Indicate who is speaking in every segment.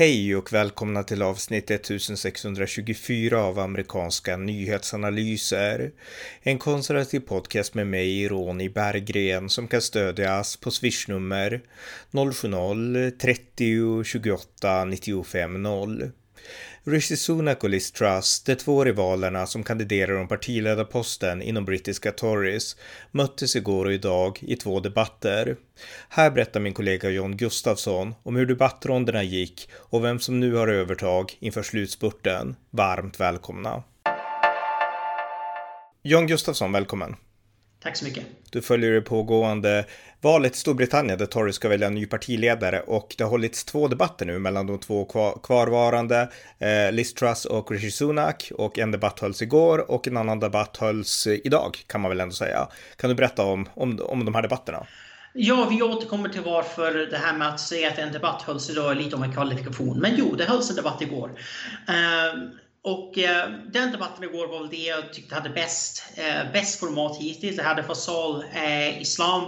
Speaker 1: Hej och välkomna till avsnitt 1624 av amerikanska nyhetsanalyser. En konservativ podcast med mig, Ronny Berggren, som kan stödjas på swishnummer 070-30 28 95 0. Rishi Sunak och Liz Truss, de två rivalerna som kandiderar om partiledarposten inom brittiska Tories, möttes igår och idag i två debatter. Här berättar min kollega John Gustafsson om hur debattronderna gick och vem som nu har övertag inför slutspurten. Varmt välkomna! John Gustafsson, välkommen!
Speaker 2: Tack så mycket.
Speaker 1: Du följer det pågående valet i Storbritannien där Tory ska välja en ny partiledare och det har hållits två debatter nu mellan de två kvarvarande, eh, Liz Truss och Rishi Sunak och en debatt hölls igår och en annan debatt hölls idag kan man väl ändå säga. Kan du berätta om, om, om de här debatterna?
Speaker 2: Ja, vi återkommer till varför det här med att säga att en debatt hölls idag är lite om en kvalifikation. Men jo, det hölls en debatt igår. Uh, och eh, den debatten igår var väl det jag tyckte hade bäst, eh, bäst format hittills. Det hade Fasal eh, Islam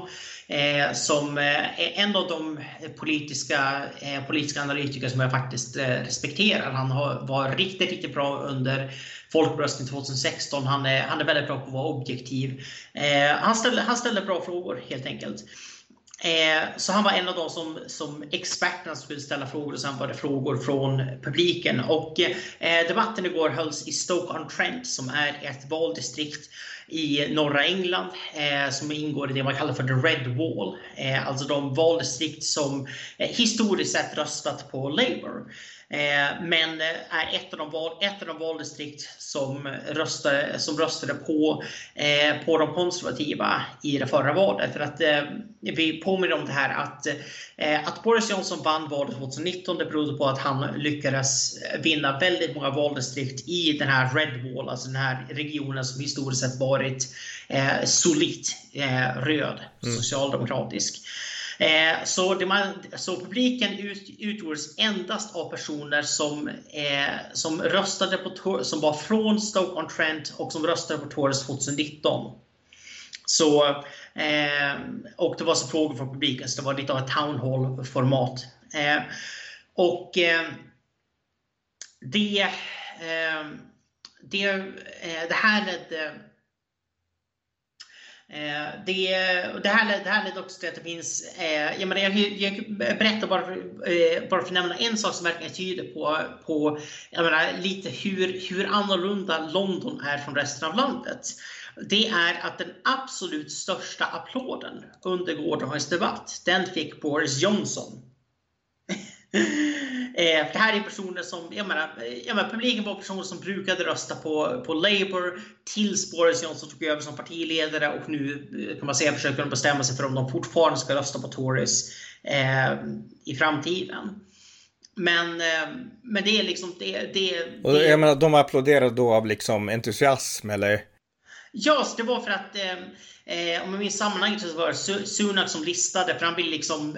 Speaker 2: eh, som eh, är en av de politiska, eh, politiska analytiker som jag faktiskt eh, respekterar. Han har, var riktigt, riktigt bra under folkomröstningen 2016. Han är, han är väldigt bra på att vara objektiv. Eh, han, ställde, han ställde bra frågor helt enkelt. Eh, så han var en av de som, som experterna skulle ställa frågor och sen var det frågor från publiken. Och eh, debatten igår hölls i Stoke-on-Trent som är ett valdistrikt i norra England eh, som ingår i det man kallar för the Red Wall. Eh, alltså de valdistrikt som eh, historiskt sett röstat på Labour. Eh, men eh, är ett av de, val, ett av de valdistrikt som röstade, som röstade på, eh, på de konservativa i det förra valet. För att vi påminner om det här att, att Boris Johnson vann valet 2019 det berodde på att han lyckades vinna väldigt många valdistrikt i den här Red Wall, alltså den här regionen som historiskt sett varit eh, solitt eh, röd, mm. socialdemokratisk. Eh, så, det man, så publiken ut, utgjordes endast av personer som, eh, som röstade på som var från Stoke-on-Trent och som röstade på Tories 2019. Så, eh, och det var så frågor från publiken, så det var lite av ett town hall-format. Eh, och eh, det, eh, det, eh, det här ledde Eh, det, det, här, det här leder också till att det finns, eh, jag, menar, jag, jag berättar bara för, eh, bara för att nämna en sak som verkligen tyder på, på jag menar, lite hur, hur annorlunda London är från resten av landet. Det är att den absolut största applåden under gårdagens debatt, den fick Boris Johnson. Eh, det här är personer som, jag menar, eh, jag menar, publiken var personer som brukade rösta på, på Labour tills Boris Johnson tog över som partiledare och nu eh, kan man säga försöker de bestämma sig för om de fortfarande ska rösta på Tories eh, i framtiden. Men, eh, men det är liksom det, det,
Speaker 1: och jag menar, de applåderade då av liksom entusiasm eller?
Speaker 2: Ja, det var för att eh, Eh, om jag minns sammanhanget så var det Sunak som listade, för han ville liksom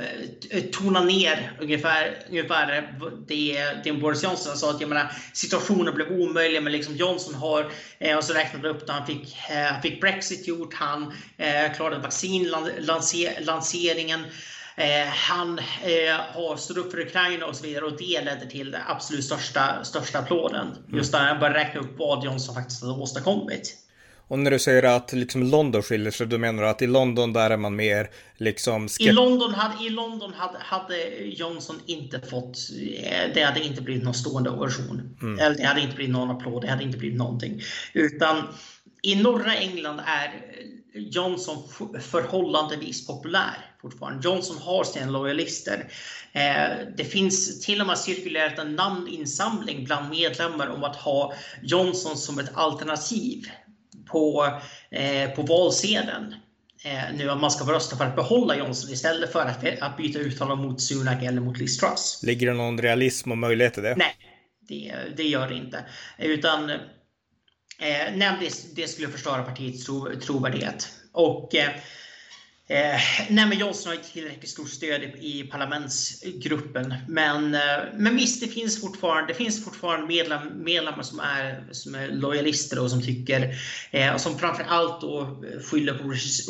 Speaker 2: eh, tona ner ungefär, ungefär det, det Boris Johnson sa. Att jag menar, situationen blev omöjlig, men liksom Johnson har, eh, och så räknade upp det, han fick, eh, fick Brexit gjort, han eh, klarade vaccinlanseringen. Eh, han eh, har stått upp för Ukraina och så vidare och det ledde till den absolut största, största applåden. Just när jag började räkna upp vad Johnson faktiskt hade åstadkommit.
Speaker 1: Och när du säger att liksom London skiljer sig, då menar du att i London där är man mer liksom...
Speaker 2: I London, hade, I London hade, hade Johnson inte fått, eh, det hade inte blivit någon stående ovation. Mm. Eller det hade inte blivit någon applåd, det hade inte blivit någonting. Utan i norra England är Johnson förhållandevis populär fortfarande. Johnson har sina lojalister. Eh, det finns till och med cirkulerat en namninsamling bland medlemmar om att ha Johnson som ett alternativ på, eh, på valsedeln eh, nu att man ska rösta för att behålla Johnson istället för att, att byta ut honom mot Sunak eller mot Liz Truss.
Speaker 1: Ligger det någon realism och möjlighet till det?
Speaker 2: Nej, det, det gör det inte. Utan eh, nej, det, det skulle förstöra partiets tro, trovärdighet. Och eh, Eh, nej men Johnson har ett tillräckligt stort stöd i, i parlamentsgruppen. Men, eh, men visst, det finns fortfarande, det finns fortfarande medlem, medlemmar som är, som är lojalister och som tycker, eh, och som framförallt då skyller på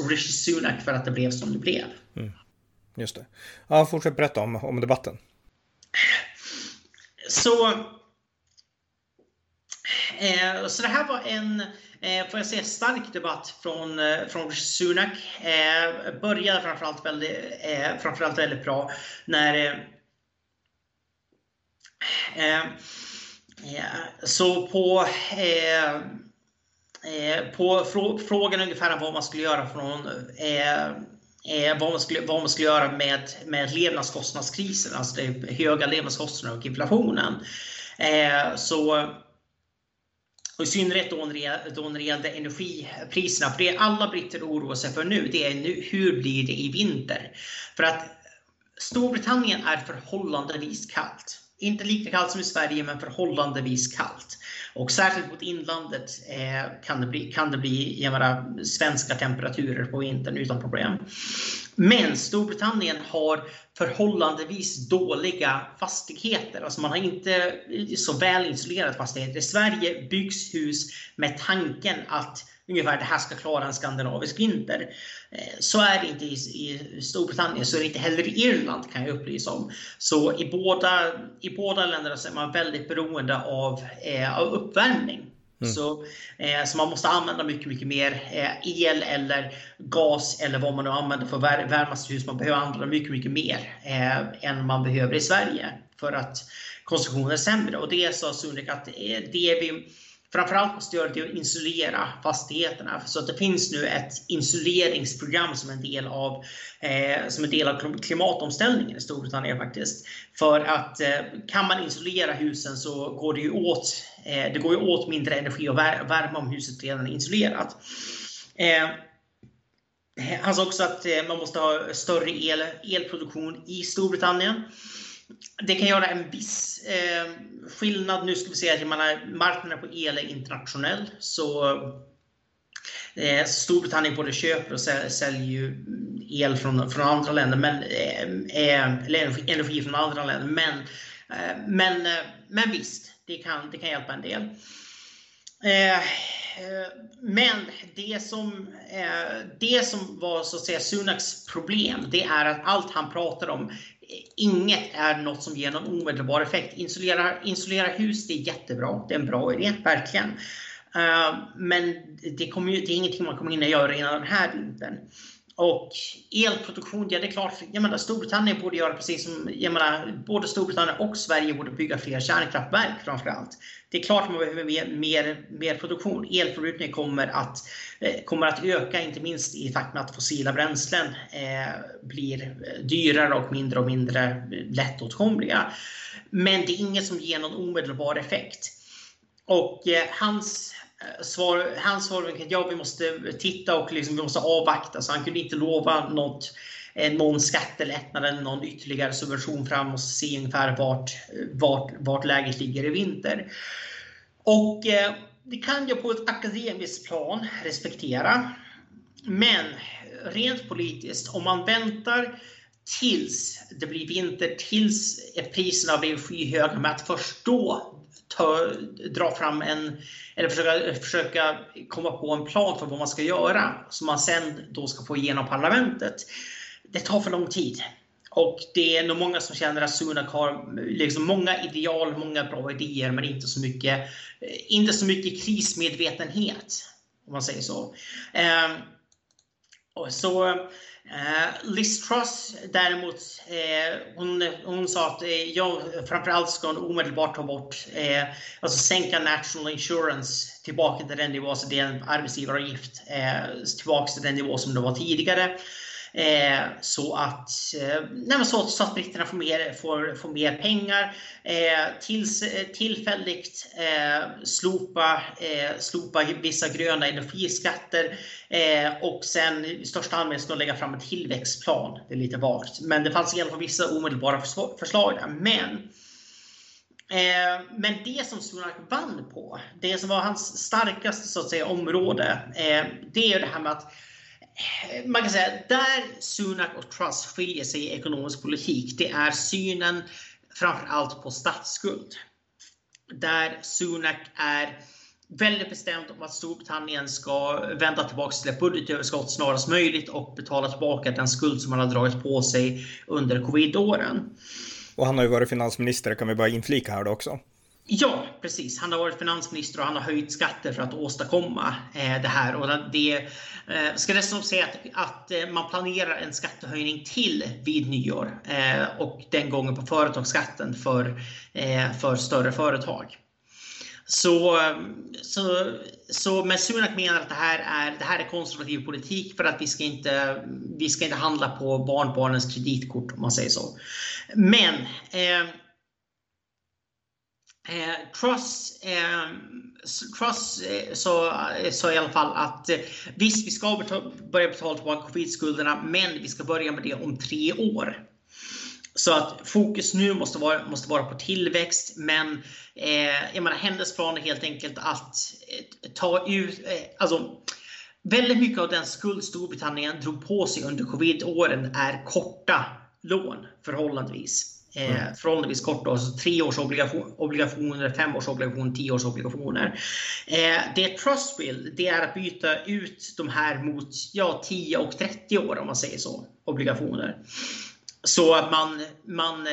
Speaker 2: Rishi Sunak för att det blev som det blev. Mm.
Speaker 1: Just det. Ja, fortsätt berätta om, om debatten.
Speaker 2: så, eh, så det här var en, Eh, får jag säga, stark debatt från, eh, från Sunak. Eh, började framförallt väldigt, eh, framförallt väldigt bra när eh, eh så på på frågan ungefär vad man skulle göra från eh, vad, man skulle, vad man skulle göra med, med levnadskostnadskrisen, alltså det höga levnadskostnaderna och inflationen. Eh, så och I synnerhet då när, det, gällde energipriserna. För det alla britter oroar sig för nu, det är nu, hur blir det i vinter? För att Storbritannien är förhållandevis kallt. Inte lika kallt som i Sverige, men förhållandevis kallt. Och särskilt mot inlandet eh, kan det bli, kan det bli svenska temperaturer på vintern utan problem. Men Storbritannien har förhållandevis dåliga fastigheter. Alltså man har inte så väl isolerat fastigheter. I Sverige byggs hus med tanken att ungefär det här ska klara en skandinavisk vinter. Eh, så är det inte i, Storbritannien, så är det inte heller i Irland kan jag upplysa om. Så i båda, i båda länderna så är man väldigt beroende av, eh, av uppvärmning. Mm. Så, eh, så man måste använda mycket, mycket mer eh, el eller gas eller vad man nu använder för att värma sitt hus. Man behöver använda mycket, mycket mer eh, än man behöver i Sverige för att konsumtionen är sämre. Och det sa Sunek att det vi framförallt måste göra det att insulera fastigheterna. Så att det finns nu ett insuleringsprogram som en del av, eh, som en del av klimatomställningen i Storbritannien faktiskt. För att eh, kan man isolera husen så går det ju åt, eh, det går ju åt mindre energi och värme om huset redan är isolerat. Eh, han sa också att eh, man måste ha större el, elproduktion i Storbritannien det kan göra en viss eh, skillnad. Nu ska vi se att menar, marknaden på el är internationell. Så eh, Storbritannien både köper och säljer ju el från, från andra länder, men, eh, eh eller energi, energi från andra länder. Men, eh, men, eh, men visst, det kan, det kan hjälpa en del. Eh, eh, men det som, eh, det som var så att säga Sunaks problem, det är att allt han pratar om Inget är något som ger någon omedelbar effekt. Insulera, insulera hus, det är jättebra. Det är en bra idé, verkligen. Eh, men det, kommer ju, det är ingenting man kommer hinna göra innan den här vintern. Och elproduktion, ja det är klart, jag menar, Storbritannien borde göra precis som, jag menar, både Storbritannien och Sverige borde bygga fler kärnkraftverk framförallt. Det är klart man behöver mer, mer, mer produktion. Elförbrukningen kommer att, eh, Eh, kommer att öka, inte minst i takt med att fossila bränslen eh, blir eh, dyrare och mindre och mindre lättåtkomliga. Men det är inget som ger någon omedelbar effekt. Och hans svar, hans svar var att ja, vi måste titta och liksom, vi måste avvakta. Så han kunde inte lova något, någon skattelättnad eller någon ytterligare subvention fram. och se ungefär vart, vart, vart läget ligger i vinter. Och det kan jag på ett akademiskt plan respektera. Men rent politiskt, om man väntar tills det blir vinter, tills priserna blir skyhöga, med att först då ta, dra fram en, eller försöka, försöka komma på en plan för vad man ska göra som man sen då ska få igenom parlamentet. Det tar för lång tid. Och det är nog många som känner att Sunak har liksom många ideal, många bra idéer men inte så mycket, eh, inte så mycket krismedvetenhet. Om man säger så. Eh, så Eh, Liz Truss däremot, eh, hon, hon sa att eh, jag framförallt ska hon omedelbart ta bort, eh, alltså sänka national insurance tillbaka till den nivå, alltså det är en arbetsgivaravgift, eh, tillbaka till den nivå som det var tidigare. Eh, så, att, eh, nej så, så, att britterna får mer, får, får mer pengar. Eh, tills, eh, tillfälligt eh, slopa, eh, slopa vissa gröna energiskatter eh, och sen i största allmänhet ska lägga fram en tillväxtplan. Det är lite vagt, men det fanns i alla fall vissa omedelbara förslag där. Men eh, men det som Sunak vann på, det som var hans starkaste så att säga, område, det är det här med att man kan säga där Sunak och Truss skiljer sig i ekonomisk politik, det är synen framför allt på statsskuld. Där Sunak är väldigt bestämt om att Storbritannien ska vända tillbaka till ett budgetöverskott snarast möjligt och betala tillbaka den skuld som man har dragit på sig under covid-åren.
Speaker 1: Och han har ju varit finansminister, kan vi bara inflika här då också.
Speaker 2: Ja, precis. Han har varit finansminister och han har höjt skatter för att åstadkomma eh, det här. Och det eh, ska dessutom säga att, att eh, man planerar en skattehöjning till vid nyår eh, och den gången på företagsskatten för, eh, för större företag. Så, så, så men Sunak menar att det här, är, det här är konservativ politik för att vi ska, inte, vi ska inte handla på barnbarnens kreditkort om man säger så. Men eh, eh, eh, eh, sa, eh, sa i alla fall att eh, visst, vi ska betala, börja betala tillbaka covid-skulderna, men vi ska börja med det om tre år. Så att fokus nu måste vara, måste vara på tillväxt, men eh, jag menar, hennes plan är helt enkelt att eh, ta ut, eh, alltså väldigt mycket av den skuld Storbritannien drog på sig under covid-åren är korta lån förhållandevis. Eh, mm. förhållandevis kort, alltså tre års obligationer, fem års obligationer, tio års obligationer. Eh, det Trust vill, det är att byta ut de här mot ja, 10 och 30 år om man säger så, obligationer. Så att man, man,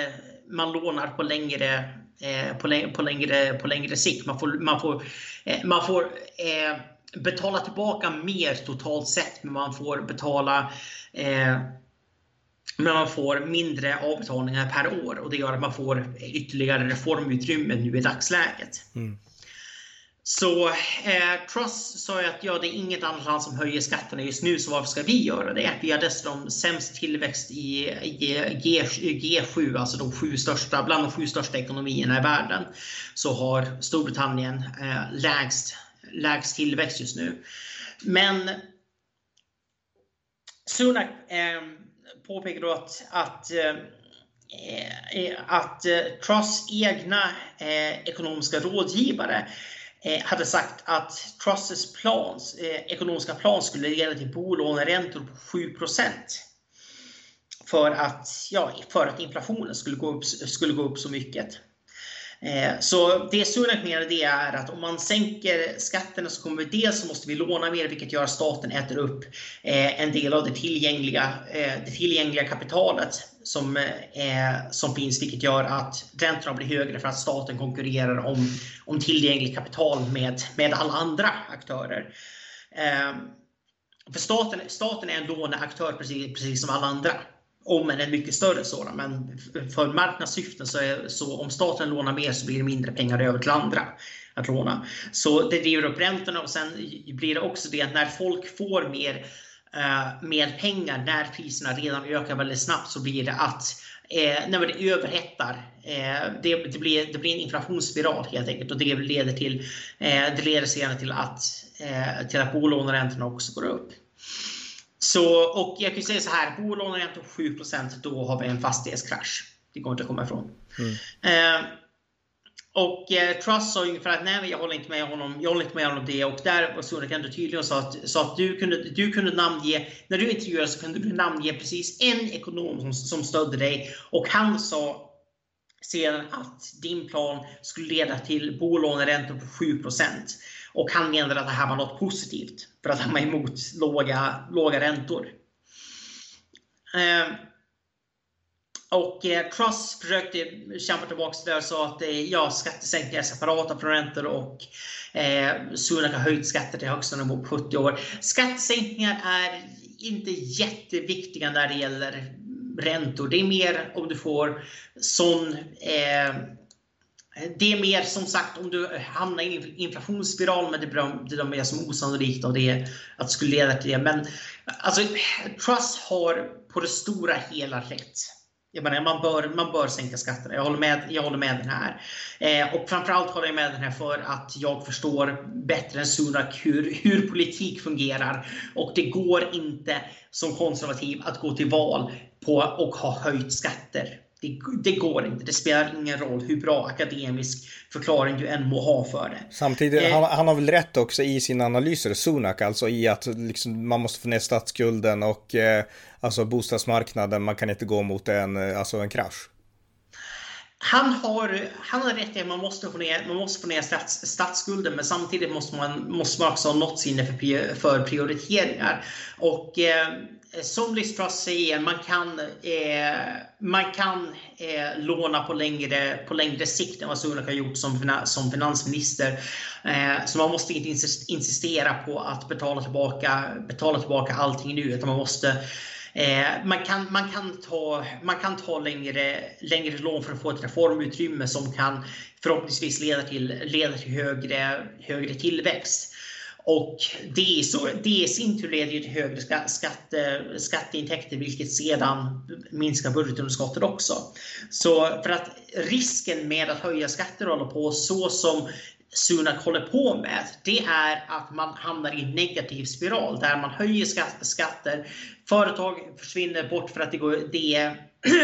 Speaker 2: man lånar på längre, eh, på, på, längre, på längre sikt. Man får, man får, eh, man får eh, betala tillbaka mer totalt sett, men man får betala eh, men man får mindre avbetalningar per år och det gör att man får ytterligare reformutrymme nu i dagsläget. Mm. Så eh, Truss sa att ja, det är inget annat land som höjer skatterna just nu, så varför ska vi göra det? Vi har dessutom sämst tillväxt i G, G, 7 alltså de sju största, bland de sju största ekonomierna i världen. Så har Storbritannien eh, lägst, lägst tillväxt just nu. Men Sunak eh, påpekar då att, att eh, eh att eh, Truss egna eh, ekonomiska rådgivare eh, hade sagt att Trusses plans, ekonomiska plan skulle leda till bolåneräntor på 7 för att, ja, för att inflationen skulle gå upp, skulle gå upp så mycket. Eh, så det Sunak menar det är att om man sänker skatterna så kommer vi dels så måste vi låna mer vilket gör att staten äter upp eh, en del av det tillgängliga, eh, det tillgängliga kapitalet som, som finns vilket gör att räntorna blir högre för att staten konkurrerar om, om tillgängligt kapital med, med alla andra aktörer. För staten, staten är en låneaktör precis, precis som alla andra om än en mycket större sådan. Men för marknadssyften så, är, så om staten lånar mer så blir det mindre pengar över till andra att låna. Så det driver upp räntorna och sen blir det också det att när folk får mer, uh, mer pengar när priserna redan ökar väldigt snabbt så blir det att eh, när det överhettar. Eh, det, det, blir, det blir en inflationsspiral helt enkelt och det leder, till, eh, det leder senare till att, eh, till att bolåneräntorna också går upp. Så, och jag kan säga så här, jag inte 7 då har vi en fastighetskrasch. Det går inte att komma ifrån. Mm. Eh, och eh, Truss sa ungefär att nej, jag håller inte med honom. Jag håller inte med honom det. Och där var Sunak ändå tydlig och sa att, sa att du, kunde, du kunde namnge, när du intervjuades så kunde du namnge precis en ekonom som, som stödde dig. Och han sa sedan att din plan skulle leda till bolåneräntor på 7% och han menade att det här var något positivt för att han var emot låga, låga räntor. Eh, och eh, Truss försökte kämpa tillbaka det och sa att eh, ja, skattesänkningar är separata från räntor och eh, Sunak har höjt skatter till högsta nivå på 70 år. Skattesänkningar är inte jätteviktiga när det gäller räntor. Det är mer om du får sån eh, det är mer som sagt om du hamnar i en inflationsspiral, men det bedömer jag som osannolikt och det, att det skulle leda till det. Men alltså, Truss har på det stora hela rätt. Jag menar, man, bör, man bör sänka skatterna. Jag håller med, jag håller med den här. Eh, och framförallt håller jag med den här för att jag förstår bättre än Sunak hur, hur politik fungerar. Och det går inte som konservativ att gå till val på och ha höjt skatter. Det, det, går inte. Det spelar ingen roll hur bra akademisk förklaring du än må ha för det.
Speaker 1: Samtidigt, eh, han, han, har väl rätt också i sina analyser, Sunak, alltså i att liksom, man måste få ner statsskulden och eh, alltså bostadsmarknaden, man kan inte gå mot en, eh, alltså en krasch.
Speaker 2: Han har, han har rätt i att man måste få ner, man måste få ner stats, statsskulden men samtidigt måste man, måste man också ha något sinne för, för prioriteringar. Och eh, Eh, som Liz Truss säger, man kan, eh, man kan eh, låna på längre, på längre sikt än vad Sunak har gjort som, som finansminister. Eh, så man måste inte insistera på att betala tillbaka, betala tillbaka allting nu, utan man måste Eh, man, kan, man, kan ta, man kan ta längre, längre lån för att få ett reformutrymme som kan förhoppningsvis leda till, leda till högre, högre tillväxt. Och det, så, det i sin tur leder till högre skatte, skatteintäkter vilket sedan minskar budgetunderskottet också. Så för att risken med att höja skatter håller på så som Sunak håller på med, det är att man hamnar i en negativ spiral där man höjer skatter. Företag försvinner bort för att det går det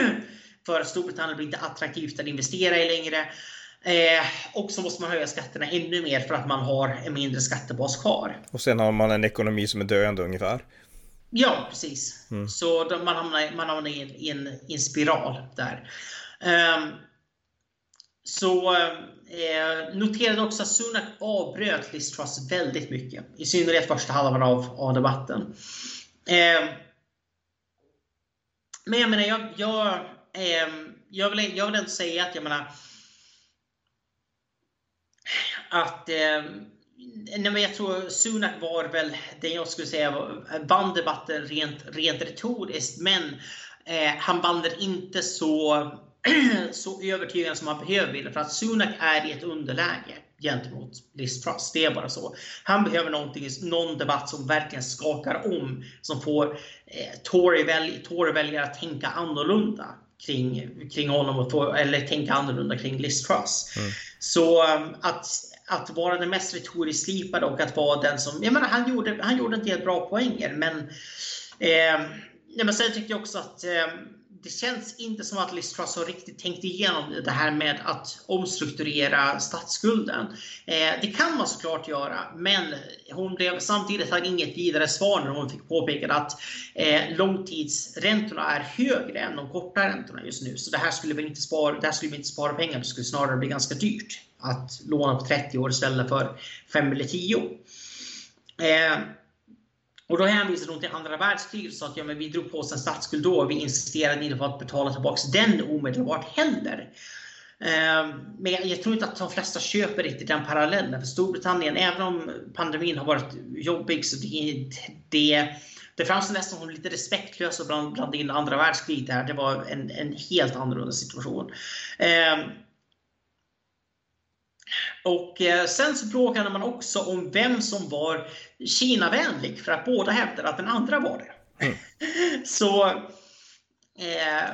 Speaker 2: för att Storbritannien blir inte attraktivt att investera i längre. Eh, och så måste man höja skatterna ännu mer för att man har en mindre skattebas kvar.
Speaker 1: Och sen har man en ekonomi som är döende ungefär.
Speaker 2: Ja, precis. Mm. Så man hamnar, man hamnar i, en, i, en, i en spiral där. Um, så eh, noterade också att Sunak avbröt Liz Truss väldigt mycket. I synnerhet första halvan av, av debatten. Eh, men jag menar, jag, jag, eh, jag, vill, jag vill ändå säga att jag menar att eh, nej men jag tror Sunak var väl det jag skulle säga vann debatten rent, rent retoriskt. Men eh, han vann den inte så, så övertygande som han behöver. För att Sunak är i ett underläge gentemot Liz Truss. Det är bara så. Han behöver någon debatt som verkligen skakar om. Som får eh, Tory-väljare att tänka annorlunda kring, kring honom och få, eller tänka annorlunda kring Liz Truss. Mm. Så um, att, att vara den mest retoriskt slipade och att vara den som, jag menar han gjorde, han gjorde inte helt bra poänger men, eh, men sen tyckte jag också att eh, det känns inte som att Liz Truss har riktigt tänkt igenom det här med att omstrukturera statsskulden. Eh, det kan man såklart göra, men hon blev samtidigt hade inget vidare svar när hon fick påpekat att eh, långtidsräntorna är högre än de korta räntorna just nu. Så det här skulle vi inte spara, det här skulle vi inte spara pengar, det skulle snarare bli ganska dyrt att låna på 30 år istället för 5 eller 10. Eh, och då hänvisade hon till andra världskriget och sa att ja, men vi drog på oss en statsskuld då och vi insisterade inte på att betala tillbaka den omedelbart heller. Ehm, men jag tror inte att de flesta köper riktigt den parallellen. För Storbritannien, även om pandemin har varit jobbig, så det, det, det framstår nästan som lite respektlöst att blanda in andra världskriget där. Det var en, en helt annorlunda situation. Ehm, och eh, sen så frågade man också om vem som var Kina-vänlig för att båda hävdade att den andra var det. Mm. så, eh,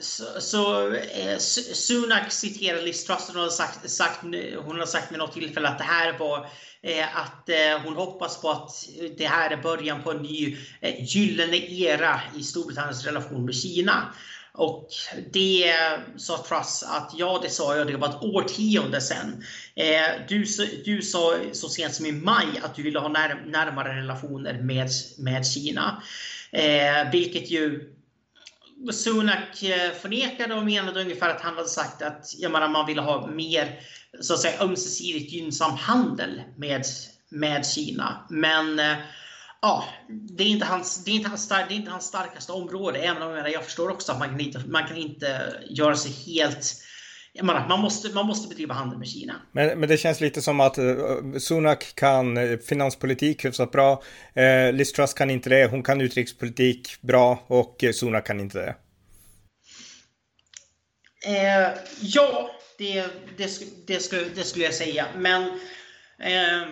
Speaker 2: så, så eh, Sunak citerar Liz Truss hon har sagt, sagt, hon har sagt med något tillfälle att det här var eh, att eh, hon hoppas på att det här är början på en ny eh, gyllene era i Storbritanniens relation med Kina. Och det sa Truss att ja, det sa jag, det var ett årtionde sedan. Eh, du, du sa så sent som i maj att du ville ha när, närmare relationer med, med Kina. Eh, vilket ju Sunak eh, förnekade och menade ungefär att han hade sagt att jag menar, man ville ha mer så att säga, ömsesidigt gynnsam handel med, med Kina. Men eh, ja, det är inte hans, det är inte hans, det är inte hans starkaste område. Även om jag, förstår också att man kan inte, man kan inte göra sig helt Menar, man, måste, man måste bedriva handel med Kina.
Speaker 1: Men, men det känns lite som att uh, Sunak kan uh, finanspolitik hyfsat bra. Uh, Liz Truss kan inte det. Hon kan utrikespolitik bra och uh, Sunak kan inte det.
Speaker 2: Uh, ja, det, det, det, skulle, det skulle jag säga. Men uh,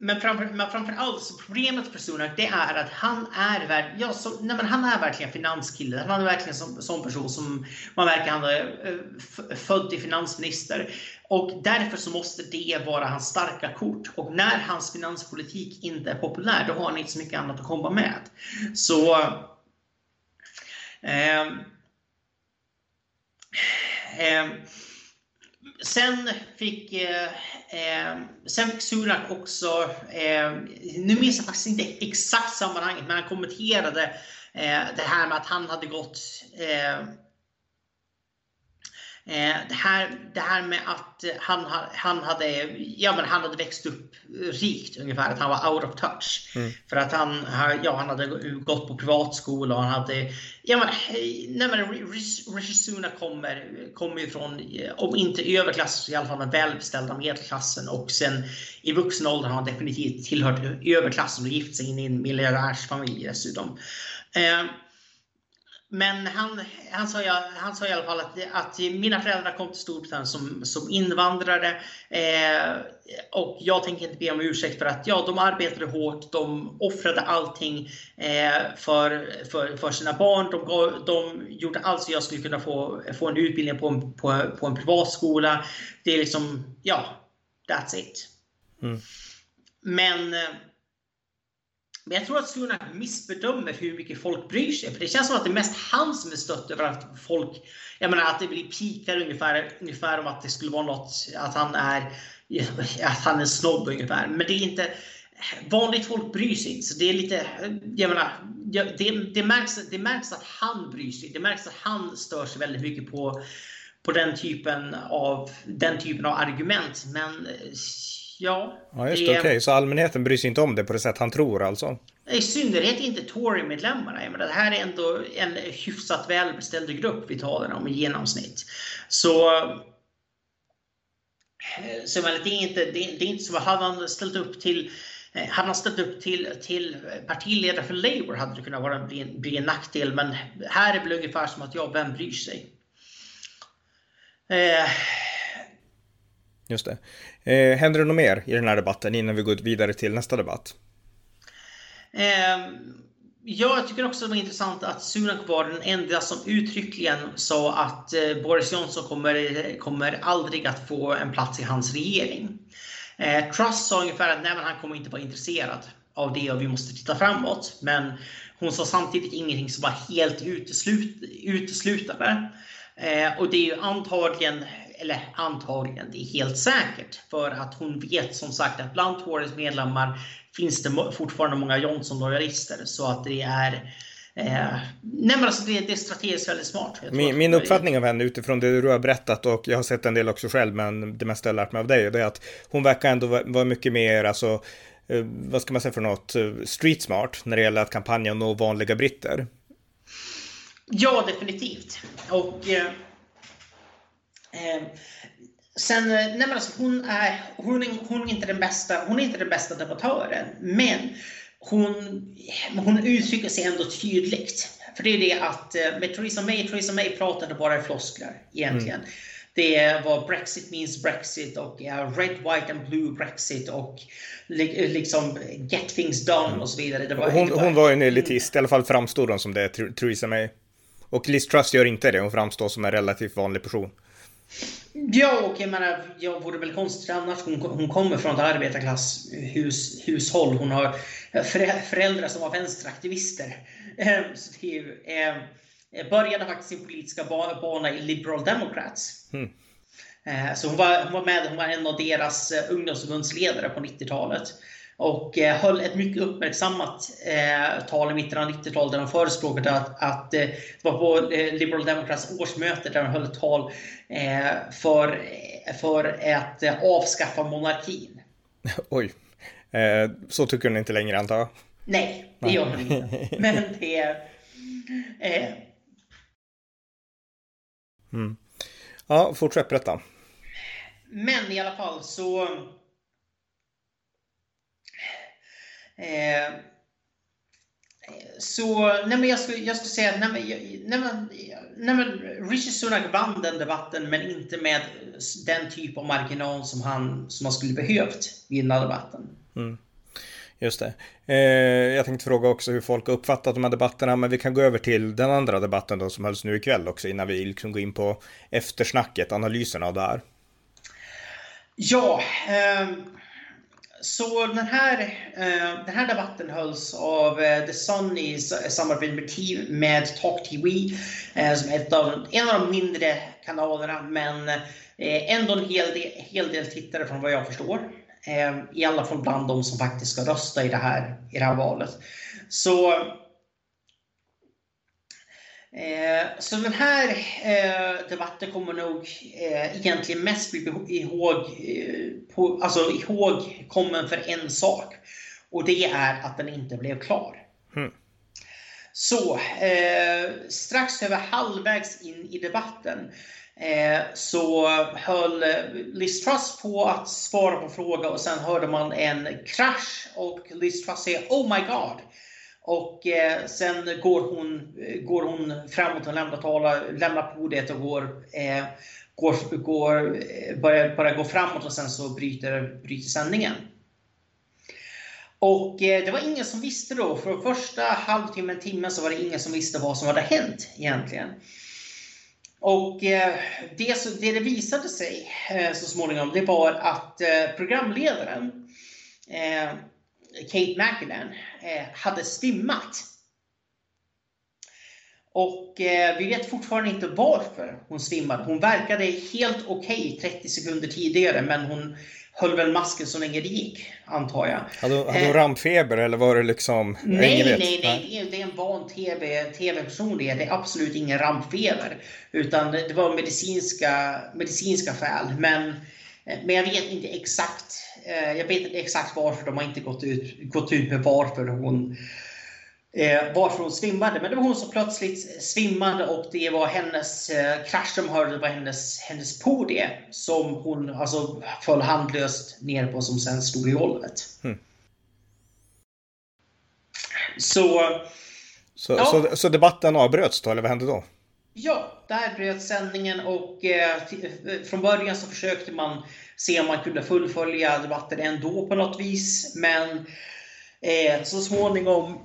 Speaker 2: men framför, men framför allt, så problemet för Sunak det är att han är, ja, så, nej, men han är verkligen finanskille. Han är verkligen en sån person som man verkar han är född till finansminister. Och därför så måste det vara hans starka kort. Och när hans finanspolitik inte är populär, då har han inte så mycket annat att komma med. Så... Eh, eh, sen fick eh, eh sen fick Sunak också, eh, nu minns jag faktiskt inte exakt sammanhanget, men han kommenterade eh, det här med att han hade gått Eh, det, här, det här med att han, han, hade, ja, men han hade växt upp rikt ungefär, att han var out of touch. Mm. För att han, ja, han hade gått på privatskola och han hade... Ja, men, nej, men Rishi Sunak kommer, kommer ju från, om inte överklass, så i alla fall den välbeställda medelklassen. Och sen i vuxen ålder har han definitivt tillhört överklassen och gift sig in i en miljardärsfamilj dessutom. Eh, men han, han, sa, han sa i alla fall att, att mina föräldrar kom till Storbritannien som, som invandrare. Eh, och jag tänker inte be om ursäkt för att ja, de arbetade hårt, de offrade allting eh, för, för, för sina barn. De, de gjorde allt så jag skulle kunna få, få en utbildning på en, på, på en privatskola. Det är liksom, ja, that's it. Mm. Men eh, men jag tror att Sunak missbedömer hur mycket folk bryr sig. För det känns som att det är mest han som är stött över att folk, jag menar att det blir pikar ungefär, ungefär om att det skulle vara något, att han är, att han är snobb ungefär. Men det är inte, vanligt folk bryr sig inte. Så det är lite, jag menar, det, det, märks, det märks att han bryr sig. Det märks att han stör sig väldigt mycket på, på den, typen av, den typen av argument. Men Ja,
Speaker 1: ja just det. Okej, okay. så allmänheten bryr sig inte om det på det sätt han tror alltså?
Speaker 2: I synnerhet inte Tory-medlemmarna. det här är ändå en hyfsat välbeställd grupp vi talar om i genomsnitt. Så så det, är inte, det, är, inte så hade han ställt upp till hade han ställt upp till, till partiledare för Labour hade det kunnat vara, bli, en, bli en nackdel. Men här är det väl ungefär som att ja, vem bryr sig? Eh,
Speaker 1: Just det. Eh, händer det något mer i den här debatten innan vi går vidare till nästa debatt?
Speaker 2: Eh, ja, jag tycker också det var intressant att Sunak var den enda som uttryckligen sa att eh, Boris Johnson kommer, kommer aldrig att få en plats i hans regering. Eh, Truss sa ungefär att nej, men han kommer inte vara intresserad av det och vi måste titta framåt. Men hon sa samtidigt ingenting som var helt uteslut, uteslutande. Eh, och det är ju antagligen eller antagligen, det är helt säkert. För att hon vet som sagt att bland Tories medlemmar finns det fortfarande många Johnson-lojalister. Så att det är eh, nej men alltså det, det är strategiskt väldigt smart.
Speaker 1: Min, min uppfattning av henne utifrån det du har berättat och jag har sett en del också själv men det mesta jag har lärt mig av dig det är att hon verkar ändå vara mycket mer alltså eh, vad ska man säga för något, eh, street smart när det gäller att kampanja och nå vanliga britter.
Speaker 2: Ja, definitivt. Och eh, Eh, sen, eh, nej men alltså hon är, hon, är, hon, är inte den bästa, hon är inte den bästa debattören, men hon, hon uttrycker sig ändå tydligt. För det är det att eh, med Theresa May, Theresa May pratade bara i floskler egentligen. Mm. Det var Brexit means Brexit och Red, White and Blue Brexit och liksom Get things done och så vidare.
Speaker 1: Var, hon, hon var en elitist, i alla fall framstod hon som det, Theresa May. Och Liz Truss gör inte det, hon framstår som en relativt vanlig person.
Speaker 2: Ja, och jag menar, jag vore väl konstigt annars. Hon, hon kommer från ett arbetarklasshushåll. Hon har föräldrar som var vänsteraktivister. Ehm, så det är ju, eh, började faktiskt sin politiska bana i Liberal Democrats. Mm. Så hon var, hon var med, hon var en av deras eh, ungdomsförbundsledare på 90-talet och eh, höll ett mycket uppmärksammat eh, tal i mitten av 90-talet där de förespråkade att, att eh, det var på eh, Liberal Democrats årsmöte där de höll ett tal eh, för, för att eh, avskaffa monarkin.
Speaker 1: Oj, så tycker hon inte längre antar jag?
Speaker 2: Nej, det gör hon inte. Men det är...
Speaker 1: Mm. Ja, fortsätt berätta.
Speaker 2: Men i alla fall så Eh, så nej men jag, skulle, jag skulle säga nej men, nej men, nej men, Rishi Sunak vann den debatten men inte med den typ av marginal som han, som han skulle behövt vinna debatten. Mm.
Speaker 1: Just det. Eh, jag tänkte fråga också hur folk har uppfattat de här debatterna, men vi kan gå över till den andra debatten då som hölls nu ikväll också innan vi liksom går in på eftersnacket, analyserna av det här.
Speaker 2: Ja, eh, så den här, eh, den här debatten hölls av eh, The Sun i samarbete med, med Talk TV, eh, som är ett av, en av de mindre kanalerna, men ändå en hel del, hel del tittare från vad jag förstår. I alla fall bland de som faktiskt ska rösta i det här, i det här valet. Så så den här eh, debatten kommer nog eh, egentligen mest bli ihåg, eh, på, alltså ihågkommen för en sak. Och det är att den inte blev klar. Mm. Så eh, strax över halvvägs in i debatten eh, så höll Liz Truss på att svara på fråga och sen hörde man en krasch och Liz Truss säger Oh my God! Och eh, sen går hon, går hon framåt och lämnar, tala, lämnar podiet och går, eh, går, går, eh, börjar, börjar gå framåt och sen så bryter, bryter sändningen. Och eh, det var ingen som visste då. För första halvtimmen, timmen så var det ingen som visste vad som hade hänt egentligen. Och eh, det, det det visade sig eh, så småningom, det var att programledaren Kate McKinnon eh, hade svimmat. Och eh, vi vet fortfarande inte varför hon svimmade. Hon verkade helt okej okay 30 sekunder tidigare men hon höll väl masken så länge det gick, antar jag.
Speaker 1: Hade, hade hon eh, rampfeber eller var det liksom?
Speaker 2: Nej, nej, nej, nej. Det är en van TV-person TV det. är absolut ingen rampfeber. Utan det var medicinska, medicinska skäl. Men, men jag vet inte exakt. Eh, jag vet inte exakt varför de har inte gått ut, gått ut med varför hon eh, varför hon svimmade. Men det var hon som plötsligt svimmade och det var hennes eh, krasch som hörde, det var hennes, hennes podie som hon alltså, föll handlöst ner på som sen stod i golvet. Mm. Så,
Speaker 1: så, ja. så, så, debatten avbröts då, eller vad hände då?
Speaker 2: Ja, där bröt sändningen och eh, från början så försökte man se om man kunde fullfölja debatten ändå på något vis. Men eh, så småningom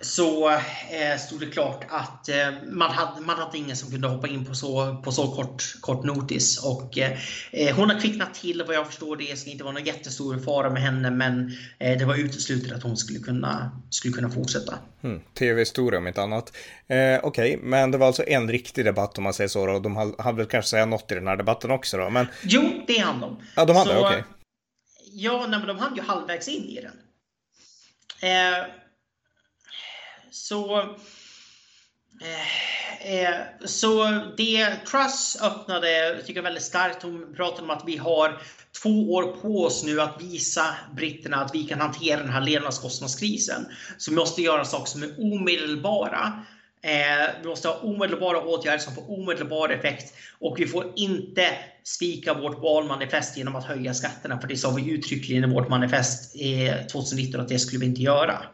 Speaker 2: så eh, stod det klart att eh, man, hade, man hade ingen som kunde hoppa in på så, på så kort, kort notis. Och, eh, hon har kvicknat till vad jag förstår. Det ska inte vara någon jättestor fara med henne men det var uteslutet att hon skulle kunna, skulle kunna fortsätta.
Speaker 1: Mm, Tv-historia om inte annat. Eh, Okej, okay. men det var alltså en riktig debatt om man säger så. Och de hade väl kanske säga något i den här debatten också då? Men...
Speaker 2: Jo, det hann de.
Speaker 1: Ja, de hade, okej. Okay.
Speaker 2: Ja, nej, men de hann ju halvvägs in i den. Eh, så, eh, eh, så det Truss öppnade, tycker jag väldigt starkt. Hon pratade om att vi har två år på oss nu att visa britterna att vi kan hantera den här levnadskostnadskrisen. Så vi måste göra saker som är omedelbara. Eh, vi måste ha omedelbara åtgärder som får omedelbar effekt och vi får inte svika vårt valmanifest genom att höja skatterna. För det sa vi uttryckligen i vårt manifest eh, 2019 att det skulle vi inte göra.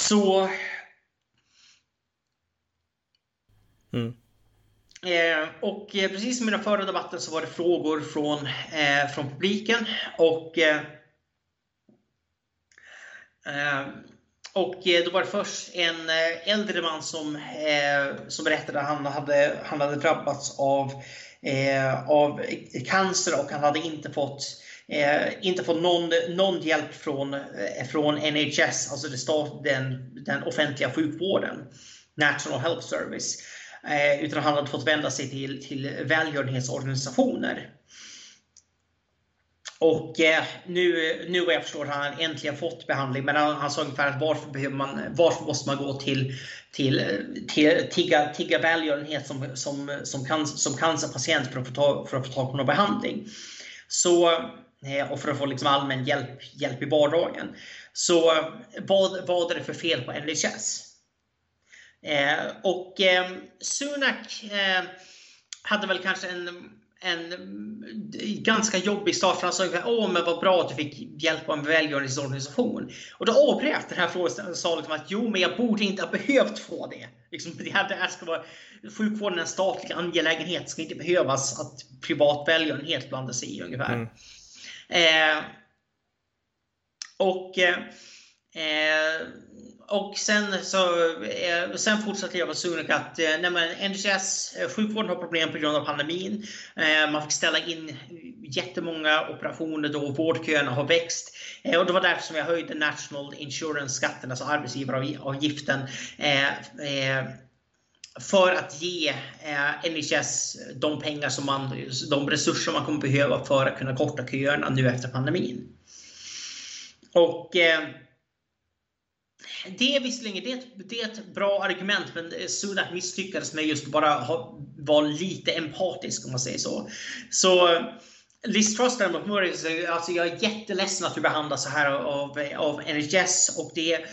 Speaker 2: Så... Mm. Eh, och eh, precis som i den förra debatten så var det frågor från, eh, från publiken. Och, eh, eh och eh, då var det först en äldre man som, som berättade att han hade, han hade drabbats av, av cancer och han hade inte fått eh, inte fått någon, någon hjälp från, eh, från NHS, alltså det stat, den, den offentliga sjukvården, National Health Service, eh, utan han hade fått vända sig till, till välgörenhetsorganisationer. Och eh, nu, nu vad jag förstår har han äntligen fått behandling. Men han, han sa ungefär att varför, behöver man, varför måste man gå till, till, till tigga, tigga välgörenhet som, som, som, can, som cancerpatient för att få för att få tag på någon behandling. Så Eh, och för att få liksom allmän hjälp, hjälp i vardagen. Så eh, vad, vad är det för fel på NHS? Eh, och eh, Sunak eh, hade väl kanske en, en ganska jobbig start. För han sa ungefär åh men vad bra att du fick hjälp av en välgörenhetsorganisation. Och då avbröt den här frågan och sa liksom att jo men jag borde inte ha behövt få det. Liksom, det, här, det här ska vara, sjukvården är en statlig angelägenhet. Det ska inte behövas att privat välgörenhet blandar sig i ungefär. Mm. Eh, och eh, och sen, så, eh, sen fortsatte jag på Sunak att eh, nej NHS, eh, sjukvården har problem på grund av pandemin. Eh, man fick ställa in jättemånga operationer då vårdköerna har växt. Eh, och det var därför som jag höjde National Insurance-skatten, alltså arbetsgivaravgiften eh, eh, för att ge eh, NHS de pengar som man, de resurser man kommer behöva för att kunna korta köerna nu efter pandemin. Och, eh, det är visserligen det ett, det är ett bra argument, men Sunak misslyckades med just bara vara lite empatisk om man säger så. Så eh, Liz Truss däremot, alltså jag är jätteledsen att du behandlas så här av, av NHS och det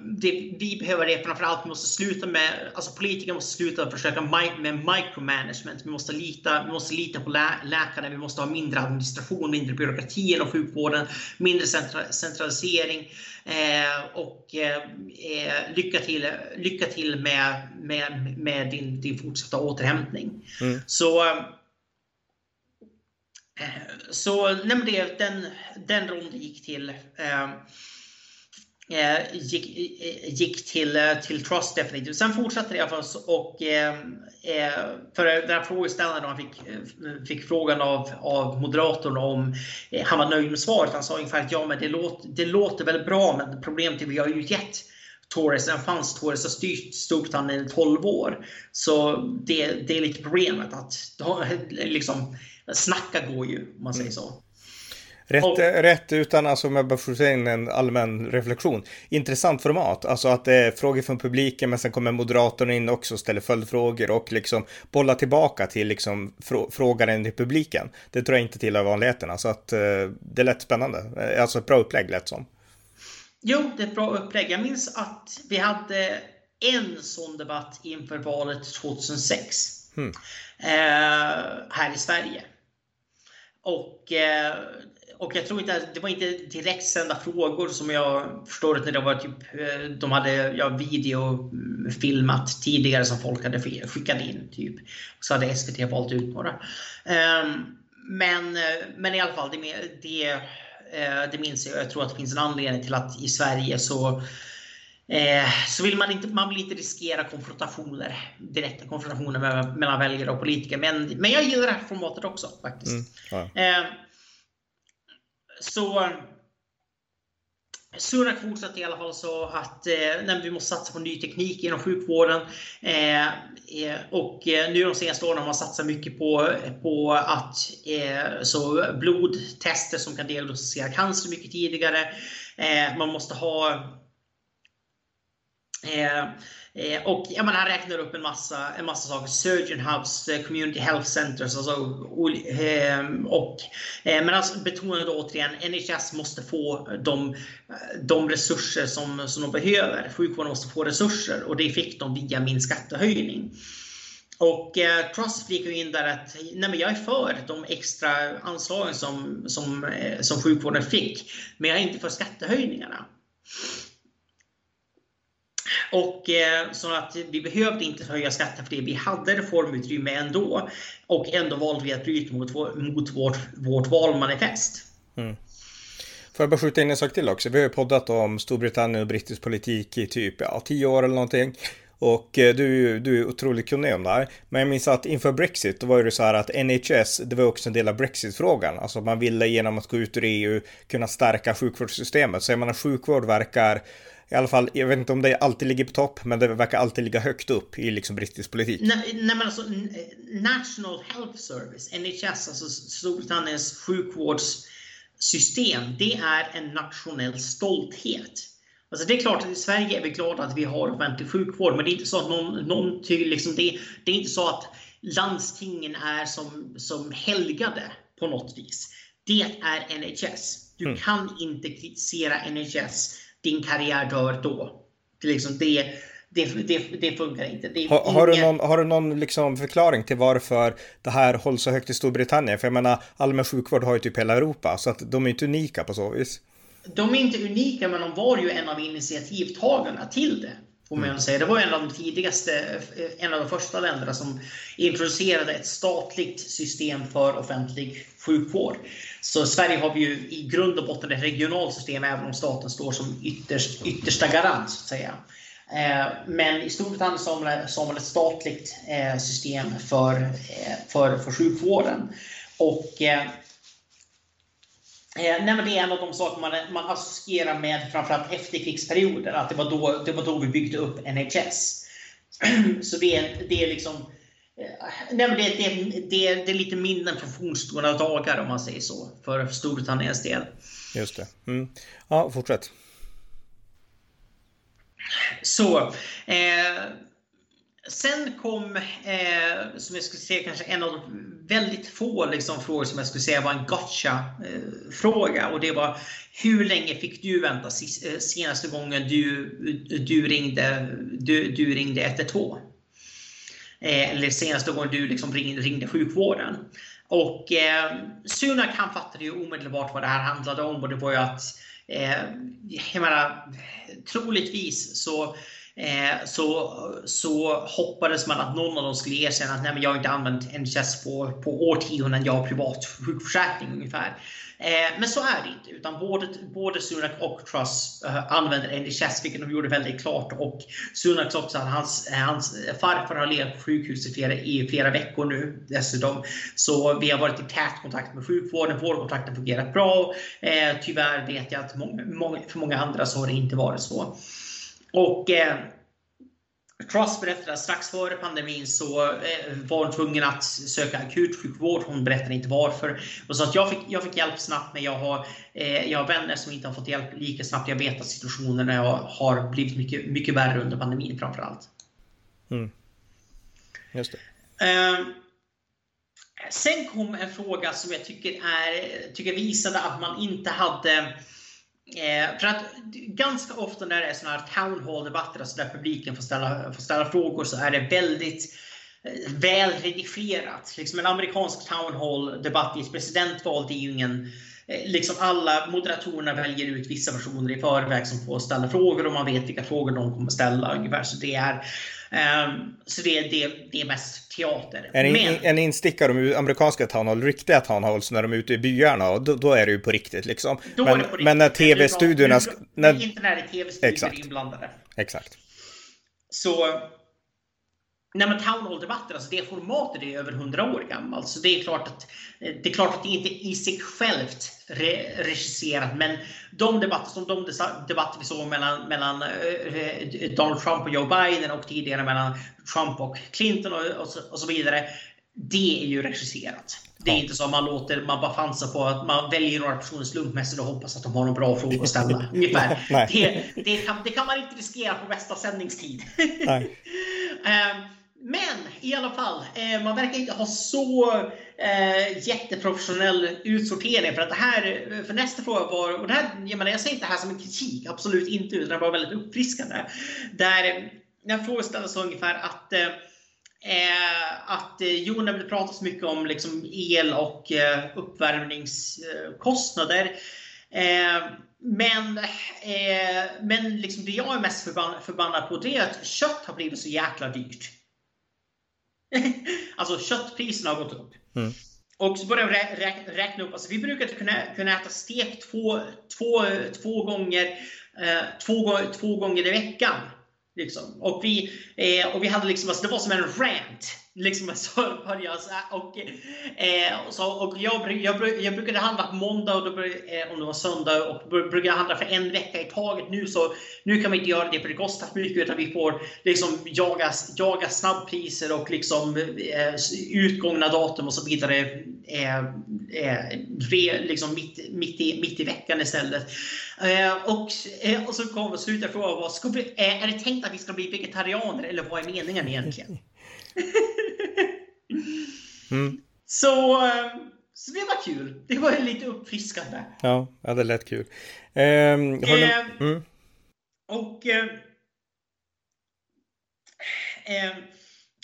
Speaker 2: det, vi behöver det framförallt, vi måste sluta med, alltså politiker måste sluta försöka med micromanagement. Vi måste lita, vi måste lita på lä läkarna, vi måste ha mindre administration, mindre byråkrati inom sjukvården, mindre centra centralisering. Eh, och eh, eh, lycka, till, lycka till med, med, med din, din fortsatta återhämtning. Mm. Så eh, så nej det, den, den ronden gick till eh, Eh, Eh, gick, eh, gick till, eh, till Trust definitivt. Sen fortsatte det för oss och för den här frågeställaren han fick, fick frågan av, av moderatorn om han var nöjd med svaret. Han sa ungefär att ja, men det låter, det låter väl bra, men problemet är att vi har ju gett Torres en fanns Torres har styrt Storbritannien i 12 år. Så det, det är lite problemet att liksom, snacka går ju, om man säger så.
Speaker 1: Rätt, och, rätt utan, alltså om jag bara får in en allmän reflektion. Intressant format, alltså att det är frågor från publiken men sen kommer moderatorn in också och ställer följdfrågor och liksom bollar tillbaka till liksom frågaren i publiken. Det tror jag inte tillhör vanligheterna så att eh, det är lätt spännande. Eh, alltså ett bra upplägg lätt som.
Speaker 2: Jo, det är ett bra upplägg. Jag minns att vi hade en sån debatt inför valet 2006 hmm. eh, här i Sverige. Och eh, och jag tror inte att det var inte direkt sända frågor som jag förstår när det var typ, eh, de hade ja, video filmat tidigare som folk hade skickat in. Typ. Så hade SVT valt ut några. Um, men, eh, men i alla fall, det, det, eh, det minns jag. Jag tror att det finns en anledning till att i Sverige så Eh, så vill man inte, man vill inte riskera konfrontationer, direkta konfrontationer med, mellan väljare och politiker. Men, men jag gillar det här formatet också faktiskt. Mm, ja. eh, så um, Sunak fortsatte i alla fall så att eh, vi måste satsa på ny teknik inom sjukvården. Eh, eh och eh, nu de senaste åren har man satsat mycket på, på att eh, så blodtester som kan diagnostisera cancer mycket tidigare. Eh, man måste ha eh, Eh, och ja, men han räknar upp en massa, en massa saker. Surgeon Hubs, eh, Community Health Centers alltså, eh, och, och, Men men alltså betonade återigen, NHS måste få de, de resurser som, som de behöver. Sjukvården måste få resurser och det fick de via min skattehöjning. Och eh, Truss flikar in där att nej, men jag är för de extra anslagen som, som, eh, som sjukvården fick, men jag är inte för skattehöjningarna. Och eh, så att vi behövde inte höja skatten för det. Vi hade reformutrymme ändå. Och ändå valde vi att bryta mot, mot vårt, vårt valmanifest. Mm.
Speaker 1: Får jag bara skjuta in en sak till också? Vi har ju poddat om Storbritannien och brittisk politik i typ ja, tio år eller någonting. Och eh, du, du är otroligt kunnig om det här. Men jag minns att inför Brexit, då var det så här att NHS, det var också en del av Brexit-frågan. Alltså man ville genom att gå ut ur EU kunna stärka sjukvårdssystemet. Så jag menar sjukvård verkar i alla fall, jag vet inte om det alltid ligger på topp, men det verkar alltid ligga högt upp i liksom brittisk politik.
Speaker 2: Nej, nej men alltså National Health Service, NHS, alltså Storbritanniens sjukvårdssystem, det är en nationell stolthet. Alltså det är klart att i Sverige är vi glada att vi har offentlig sjukvård, men det är inte så att någon, någon liksom det, det är inte så att landstingen är som, som helgade på något vis. Det är NHS. Du mm. kan inte kritisera NHS din karriär dör då. Det, liksom, det, det, det, det funkar inte. Det
Speaker 1: har, har, du någon, har du någon liksom förklaring till varför det här hålls så högt i Storbritannien? För jag menar, allmän sjukvård har ju typ hela Europa, så att de är inte unika på så vis.
Speaker 2: De är inte unika, men de var ju en av initiativtagarna till det. Får man mm. säga. Det var en av de tidigaste, en av de första länderna som introducerade ett statligt system för offentlig sjukvård. Så Sverige har vi ju i grund och botten ett regionalt system även om staten står som ytterst, yttersta garant. Så att säga. Eh, men i Storbritannien så har man ett statligt eh, system för, eh, för, för sjukvården. Och nej men det är en av de saker man, man associerar med framförallt efterkrigsperioden. Att det var, då, det var då vi byggde upp NHS. Så det är, det är liksom Eh, nej, det, det, det, det är lite minnen från fornstora dagar om man säger så, för Storbritanniens del.
Speaker 1: Just det. Mm. Ja, fortsätt.
Speaker 2: Så, eh, sen kom, eh, som jag skulle säga, kanske en av de väldigt få liksom, frågor som jag skulle säga var en gotcha-fråga. Eh, och det var, hur länge fick du vänta eh, senaste gången du, du, ringde, du, du ringde 112? Eh, eller senaste gången du liksom ringde, ringde sjukvården. Och eh, Sunak han fattade ju omedelbart vad det här handlade om och det var ju att eh, jag menar, troligtvis så Eh, så, så hoppades man att någon av dem skulle erkänna att Nej, men jag har inte använt NHS på, på årtionden, jag har privat sjukförsäkring ungefär. Eh, men så är det inte, utan både, både Sunak och Truss eh, använder NHS, vilket de gjorde väldigt klart. Och Sunak också, att hans, hans farfar har legat på sjukhus i flera, i flera veckor nu dessutom. Så vi har varit i tät kontakt med sjukvården, vårdkontakten fungerat bra. Eh, tyvärr vet jag att många, för många andra så har det inte varit så. Och eh, Cross berättade att strax före pandemin så eh, var hon tvungen att söka akutsjukvård. Hon berättade inte varför. Och så att jag, fick, jag fick hjälp snabbt, men jag har, eh, jag har vänner som inte har fått hjälp lika snabbt. Jag vet att situationen har blivit mycket, mycket värre under pandemin framför allt.
Speaker 1: Mm. Just
Speaker 2: det. Eh, sen kom en fråga som jag tycker, är, tycker visade att man inte hade Eh, för att ganska ofta när det är sådana här town hall-debatter, alltså där publiken får ställa, får ställa frågor, så är det väldigt eh, väl redigerat. Liksom en amerikansk town hall-debatt i ett presidentval, det är ju ingen eh, Liksom alla moderatorerna väljer ut vissa personer i förväg som får ställa frågor och man vet vilka frågor de kommer ställa. Ungefär. Så det är, um, så det, det, det är mest teater.
Speaker 1: En, Men, en instickare om amerikanska town hall, riktiga town halls när de är ute i byarna, då, då är det ju på riktigt liksom.
Speaker 2: Då
Speaker 1: men,
Speaker 2: riktigt.
Speaker 1: men när tv-studiorna...
Speaker 2: När... Inte när det är tv-studior inblandade.
Speaker 1: Exakt.
Speaker 2: Så Nej men Town Hall-debatter, alltså det formatet är över 100 år gammalt. Så det är klart att det, är klart att det inte i sig självt re, regisserat. Men de debatter som de debatter vi såg mellan, mellan eh, Donald Trump och Joe Biden och tidigare mellan Trump och Clinton och, och, så, och så vidare. Det är ju regisserat. Det är inte så att man låter, man bara chansar på att man väljer några personer slumpmässigt och hoppas att de har någon bra fråga att ställa. Ungefär. det, det, kan, det kan man inte riskera på bästa sändningstid. um, Men i alla fall, eh, man verkar inte ha så eh, jätteprofessionell utsortering. För att det här, för nästa fråga var, och det här, jag, menar, jag säger inte det här som en kritik, absolut inte, utan det var väldigt uppfriskande. Där den frågan ställdes ungefär att eh, eh, att eh, jo, när det pratas mycket om liksom, el och eh, uppvärmningskostnader. Eh, men eh, men liksom det jag är mest förbann, förbannad på det är att kött har blivit så jäkla dyrt. alltså köttpriserna har gått upp. Mm. Och så börjar jag rä räkna upp. Alltså, vi brukar kunna, kunna äta stek två, två, två, gånger, eh, två, två gånger i veckan. Liksom. Och, vi, eh, och vi hade liksom, alltså, det var som en rant liksom så började så och, eh, och, så, och jag, jag, jag brukade handla på måndag, och då, eh, om det var söndag, och brukade handla för en vecka i taget. Nu så nu kan vi inte göra det för det kostar för mycket, utan vi får liksom jaga, jaga snabbpriser och liksom eh, utgångna datum och så vidare eh, eh, liksom mitt, mitt, i, mitt i veckan istället. Eh, och, eh, och så kommer slutet frågan, eh, är det tänkt att vi ska bli vegetarianer eller vad är meningen egentligen? Mm. så, ehm, så det var kul. Det var lite uppfriskande.
Speaker 1: Ja, ja det lät kul. Ehm,
Speaker 2: eh, mm. Och... Eh, eh,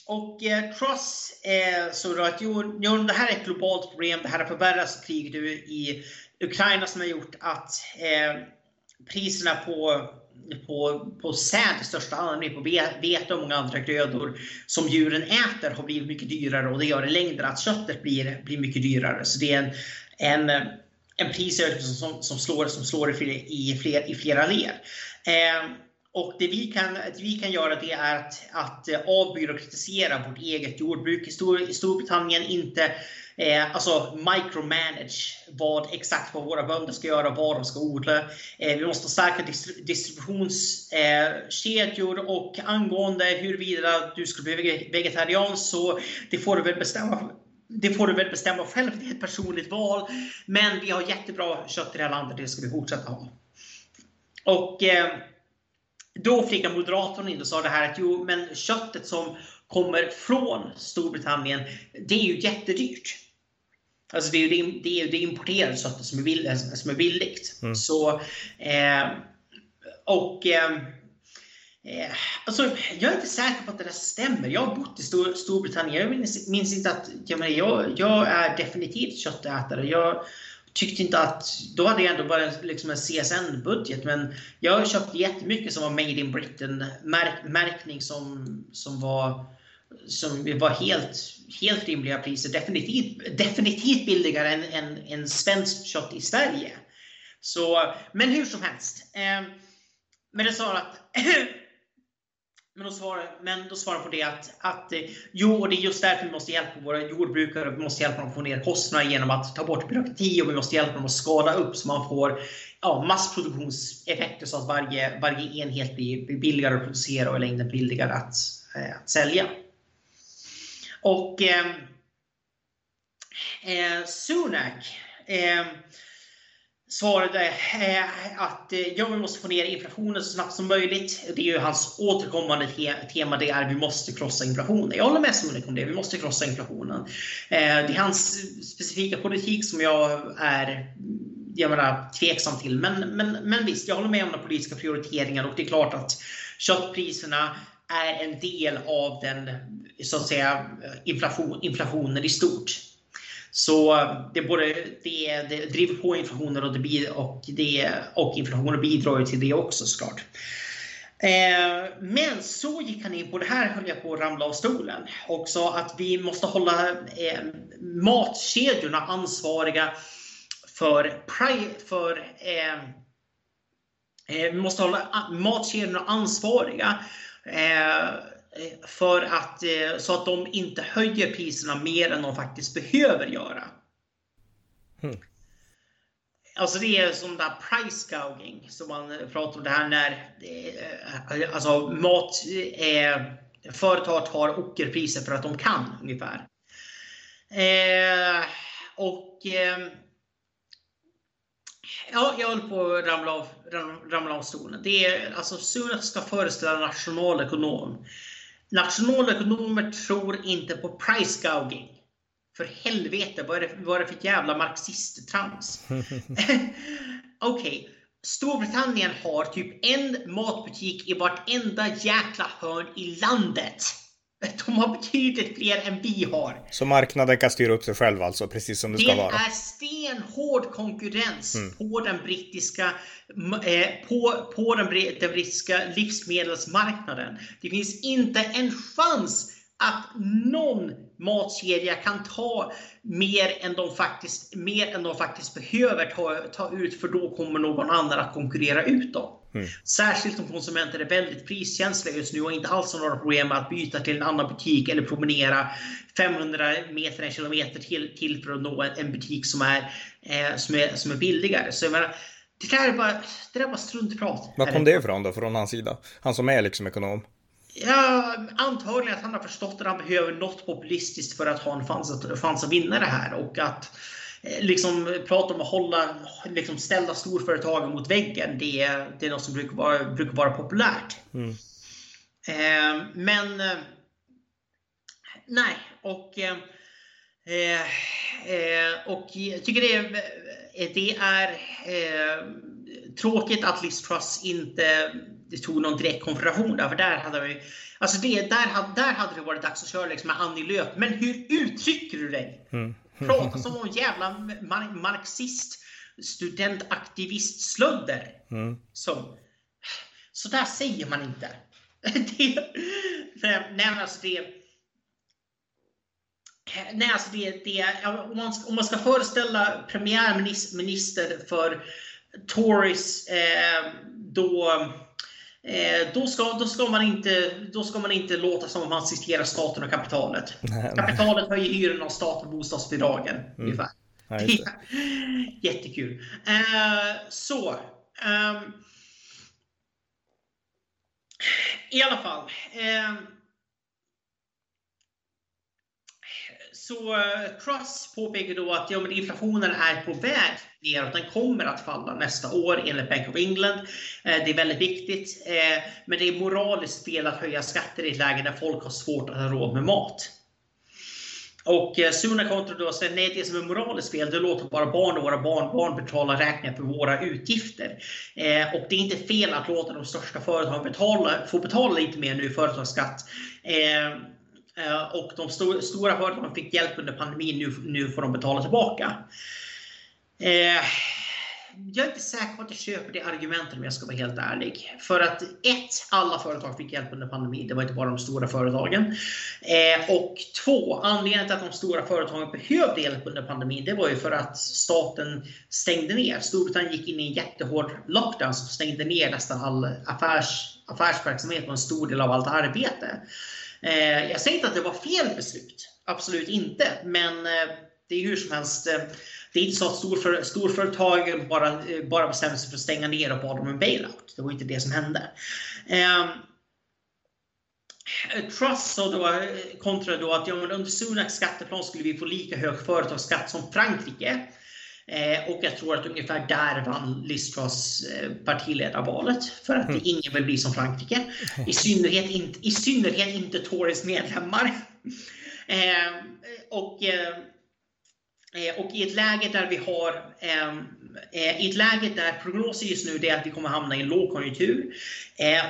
Speaker 2: och eh, Truss eh, så att jo, jo, det här är ett globalt problem. Det här har förvärrats kriget i Ukraina som har gjort att eh, priserna på på, på säd i största allmänhet, på vete och många andra grödor som djuren äter har blivit mycket dyrare och det gör i längden att köttet blir, blir mycket dyrare. Så det är en, en, en prisökning som, som, slår, som slår i, fler, i, fler, i flera led. Eh, och det vi kan, det vi kan göra det är att, att eh, avbyråkratisera vårt eget jordbruk. I, Stor, Storbritannien inte Eh, alltså micromanage vad, exakt vad våra bönder ska göra, vad de ska odla. Eh, vi måste stärka distributionskedjor eh, och angående huruvida du ska bli vegetarian så det får du väl bestämma det får du väl bestämma själv, det är ett personligt val. Men vi har jättebra kött i det här landet, det ska vi fortsätta ha. Och, eh, då flikade Moderaterna in och sa det här att jo, men köttet som kommer från Storbritannien, det är ju jättedyrt. Alltså det är ju det, det, är det importerade köttet som är, bill, som är billigt. Mm. Så, eh, och eh, eh, alltså, jag är inte säker på att det där stämmer. Jag har bott i Stor, Storbritannien. Jag minns, minns, inte att jag, menar, jag, jag är definitivt köttätare. Jag, tyckte inte att, då hade jag ändå bara liksom en CSN-budget men jag köpte jättemycket som var Made in Britain märk, märkning som, som var som var helt, helt rimliga priser. Definitivt, definitivt billigare än, än, än svenskt kött i Sverige. Så, men hur som helst. Eh, men det sa att Men då svarar, men då svarar på det att, att eh, jo, och det är just därför vi måste hjälpa våra jordbrukare. Vi måste hjälpa dem att få ner kostnaderna genom att ta bort byråkrati och vi måste hjälpa dem att skala upp så man får ja, massproduktionseffekter så att varje, varje enhet blir billigare att producera och i längden billigare att, eh, att sälja. Och eh, eh, Sunak eh, svarade är eh, att ja, vi måste få ner inflationen så snabbt som möjligt. Det är ju hans återkommande te tema, det är vi måste krossa inflationen. Jag håller med Sunak om det, vi måste krossa inflationen. Eh, det är hans specifika politik som jag är jag menar, tveksam till. Men, men, men visst, jag håller med om de politiska prioriteringarna och det är klart att köttpriserna är en del av den så att säga, inflation, inflationen i stort. Så eh, det, både, det, det driver på inflationen och, det, och, det, och inflationen bidrar ju till det också såklart. Eh, men så gick han in på, det här höll jag på att ramla av stolen, och sa att vi måste hålla eh, matkedjorna ansvariga för, för eh, eh, vi måste hålla matkedjorna ansvariga Eh, för att, eh, så att de inte höjer priserna mer än de faktiskt behöver göra. Mm. Alltså det är som där price gouging som man pratar om det här när eh, alltså mat, eh, företag tar ockerpriser för att de kan ungefär. Eh, och eh, Ja, jag håller på att ramla av, ramla av stolen. Det är, alltså, Sunak ska föreställa nationalekonom. Nationalekonomer tror inte på price gouging. För helvete, vad är det, vad är det för jävla marxisttrams? Okej, okay. Storbritannien har typ en matbutik i vartenda jäkla hörn i landet. De har betydligt fler än vi har.
Speaker 1: Så marknaden kan styra upp sig själv alltså, precis som det, det ska vara?
Speaker 2: Det är stenhård konkurrens mm. på den brittiska eh, på, på den, den brittiska livsmedelsmarknaden. Det finns inte en chans att någon matkedja kan ta mer än de faktiskt, mer än de faktiskt behöver ta, ta ut för då kommer någon annan att konkurrera ut dem. Mm. Särskilt om konsumenter är väldigt priskänsliga just nu och inte alls har några problem med att byta till en annan butik eller promenera 500 meter, en kilometer till, till för att nå en butik som är, eh, som är, som är billigare. Så jag menar, det där är bara, det där är bara struntprat.
Speaker 1: Vad kom det ifrån då, från hans sida? Han som är liksom ekonom?
Speaker 2: Ja, antagligen att han har förstått att han behöver något populistiskt för att ha en chans att, chans att vinna det här. Och att liksom prata om att hålla, liksom ställa storföretagen mot väggen, det, det är något som brukar vara, brukar vara populärt. Mm. Eh, men eh, nej, och, eh, eh och jag tycker det det är eh, tråkigt att Liz Truss inte det tog någon direkt konfrontation där, för där hade vi, alltså det, där, hade, där hade det varit dags att köra liksom med Annie Lööf. Men hur uttrycker du dig? Mm. Prata som en jävla mar marxist, studentaktivist slödder. Mm. Så, så där säger man inte. det, nej, men alltså det Nej, alltså det, det, om, man ska, om man ska föreställa premiärminister för Tories eh, då då, ska, då, ska man inte, då ska man inte låta som om man citerar staten och kapitalet. Nej, kapitalet höjer hyrorna och staten bostadsbidragen. Mm. Ungefär. Ja, Jättekul. Eh, så. Eh, I alla fall. Eh, så eh, Truss påpekar då att ja, men inflationen är på väg neråt. Den kommer att falla nästa år enligt Bank of England. Eh, det är väldigt viktigt. Eh, men det är moraliskt fel att höja skatter i ett läge där folk har svårt att ha råd med mat. Och Sunak kontra då säger nej, det som är moraliskt fel, det låter bara barn och våra barnbarn betala räkningar för våra utgifter. Eh, och det är inte fel att låta de största företagen betala, få betala lite mer nu i företagsskatt. Eh, Eh, och de stora företagen fick hjälp under pandemin, nu, nu får de betala tillbaka. Eh, jag är inte säker på att jag köper det argumentet om jag ska vara helt ärlig. För att ett, alla företag fick hjälp under pandemin. Det var inte bara de stora företagen. Eh, och två, anledningen till att de stora företagen behövde hjälp under pandemin, det var ju för att staten stängde ner. Storbritannien gick in i en jättehård lockdown som stängde ner nästan all affärs, affärsverksamhet och en stor del av allt arbete. Eh, jag säger inte att det var fel beslut. Absolut inte. Men eh, det är hur som helst eh, det är inte så att storför, storföretag bara, eh, bara bestämde sig för att stänga ner och bad om en bailout. Det var inte det som hände. Ehm, eh, Truss sa då, eh, kontra då att ja, under Sunaks skatteplan skulle vi få lika hög företagsskatt som Frankrike. Eh, och jag tror att ungefär där vann Liz Truss eh, partiledarvalet. För att mm. ingen vill bli som Frankrike. I synnerhet inte, i synnerhet inte Tories medlemmar. Eh, och och i ett läge där vi har ehm, eh, i ett läge där prognosen just nu är att vi kommer hamna i en lågkonjunktur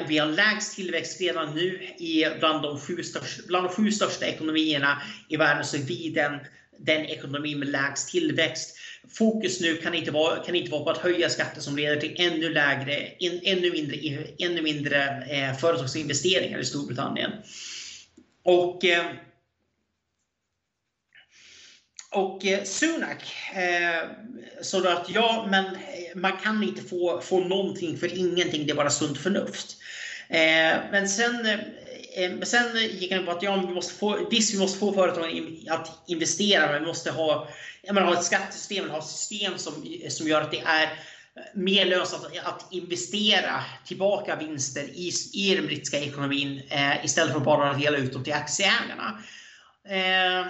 Speaker 2: och vi har lägst tillväxt redan nu i bland de sju största, bland de sju största ekonomierna i världen så är vi den, den ekonomi med lägst tillväxt. Fokus nu kan inte, vara, kan inte vara på att höja skatter som leder till ännu lägre, in, ännu mindre, ännu mindre eh, företagsinvesteringar i Storbritannien. Och eh, och eh, Sunak eh, sa att ja, men eh, man kan inte få, få någonting för ingenting, det är bara sunt förnuft. Eh, men sen, eh, Eh, men sen gick han på att ja, vi måste få, visst, vi måste få företagen att investera, men vi måste ha, menar, ha ett skattesystem, ha ett system som, som gör att det är eh, mer lönsamt att investera tillbaka vinster i, i den brittiska ekonomin eh, istället för att bara dela ut dem till aktieägarna. Eh,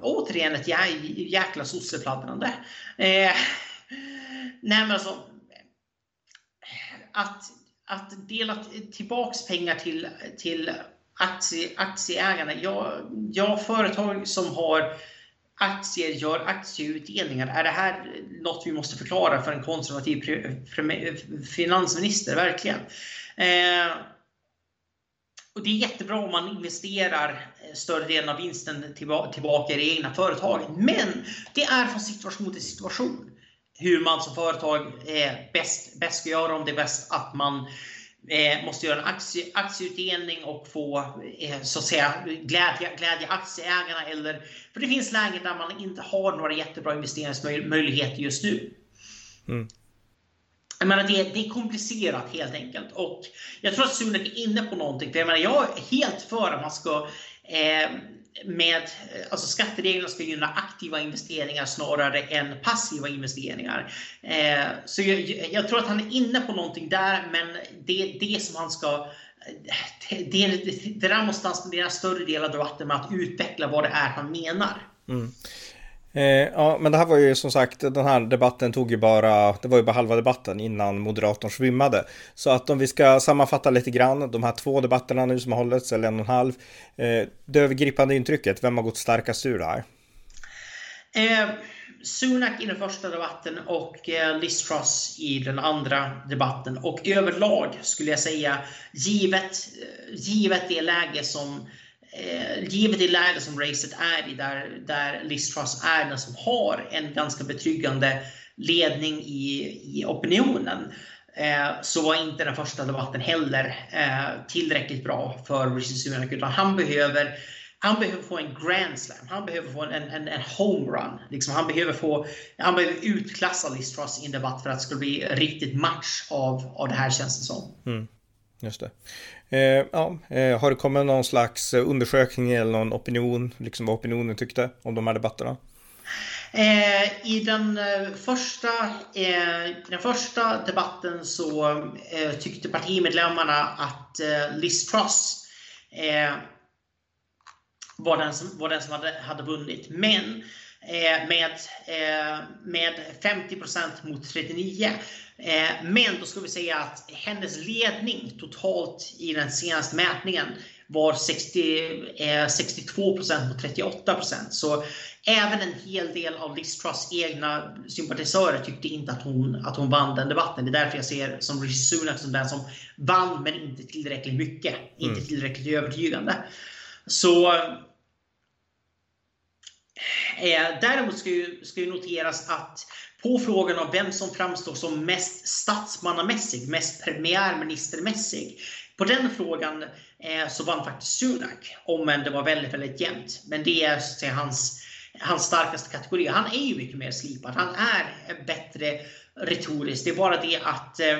Speaker 2: återigen ett jä, jäkla sossepladdrande. Eh, nej men alltså. Att, att dela tillbaks pengar till, till aktie, aktieägarna. Ja, ja, företag som har aktier gör aktieutdelningar. Är det här något vi måste förklara för en konservativ finansminister? Verkligen. Eh, och det är jättebra om man investerar eh, större delen av vinsten tillbaka i det egna företaget. Men det är från situation till situation hur man som företag eh, bäst, bäst ska göra. Om det är bäst att man eh, måste göra en aktie, aktieutdelning och få så att säga glädje, glädje aktieägarna. Eller, för det finns lägen där man inte har några jättebra investeringsmöjligheter just nu. Mm. Jag menar, det, det är komplicerat helt enkelt. Och jag tror att Sunak är inne på någonting. För jag, menar, jag är helt för att man ska eh, med, eh, alltså skattereglerna ska gynna aktiva investeringar snarare än passiva investeringar. Eh, så jag, jag, tror att han är inne på någonting där, men det är det som han ska eh, det, det, det där måste han spendera större del av debatten med att utveckla vad det är han menar. Mm.
Speaker 1: Eh, ja, men det här var ju som sagt, den här debatten tog ju bara, det var ju bara halva debatten innan moderatorn svimmade. Så att om vi ska sammanfatta lite grann, de här två debatterna nu som har hållits, eller en och en halv. Eh, det övergripande intrycket, vem har gått starkast ur det här?
Speaker 2: Eh, Sunak i den första debatten och eh, Liz Truss i den andra debatten. Och överlag skulle jag säga, givet, eh, givet det läge som eh, givet det läge som racet är i, där, där Liz Truss är den som har en ganska betryggande ledning i, i opinionen, eh, så var inte den första debatten heller eh, tillräckligt bra för Rishi Sunak, utan han behöver han behöver få en grand slam, han behöver få en, en, en homerun. Liksom, han, behöver få, han behöver utklassa Liz Truss i en debatt för att det ska bli riktigt match av, av det här känns det som. Mm.
Speaker 1: Just det. Eh, ja, eh, har det kommit någon slags undersökning eller någon opinion, liksom vad opinionen tyckte om de här debatterna?
Speaker 2: Eh, I den eh, första, eh, den första debatten så eh, tyckte partimedlemmarna att eh, Liz Truss eh, var den som, var den som hade, hade vunnit. Men eh, med, eh, med 50 mot 39. Eh, men då ska vi säga att hennes ledning totalt i den senaste mätningen var 60, 62% mot 38% Så även en hel del av Liz Truss egna sympatisörer tyckte inte att hon, att hon vann den debatten. Det är därför jag ser som Rishi Sunak som den som vann, men inte tillräckligt mycket. Mm. Inte tillräckligt övertygande. Så eh, Däremot ska ju, ska ju noteras att på frågan om vem som framstår som mest statsmannamässig, mest premiärministermässig. På den frågan eh, så vann faktiskt Sunak, om än det var väldigt, väldigt jämnt. Men det är så säga, hans, hans starkaste kategori. Han är ju mycket mer slipad. Han är bättre retoriskt. Det är bara det att eh,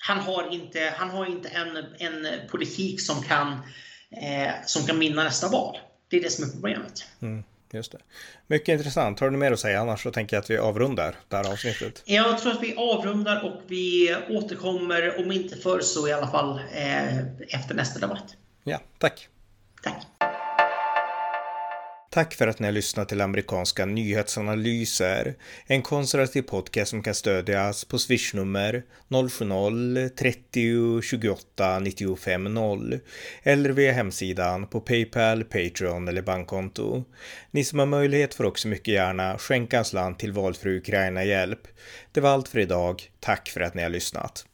Speaker 2: han har inte, han har inte en, en politik som kan, eh, som kan vinna nästa val. Det är det som är problemet.
Speaker 1: Mm. Just det. Mycket intressant. Har du mer att säga? Annars så tänker jag att vi avrundar det här avsnittet.
Speaker 2: Jag tror att vi avrundar och vi återkommer, om inte förr så i alla fall eh, efter nästa debatt.
Speaker 1: Ja, tack.
Speaker 2: Tack.
Speaker 1: Tack för att ni har lyssnat till amerikanska nyhetsanalyser. En konservativ podcast som kan stödjas på swishnummer 070-30 28 95 0 eller via hemsidan på Paypal, Patreon eller bankkonto. Ni som har möjlighet får också mycket gärna skänka en slant till valfri Ukraina-hjälp. Det var allt för idag. Tack för att ni har lyssnat.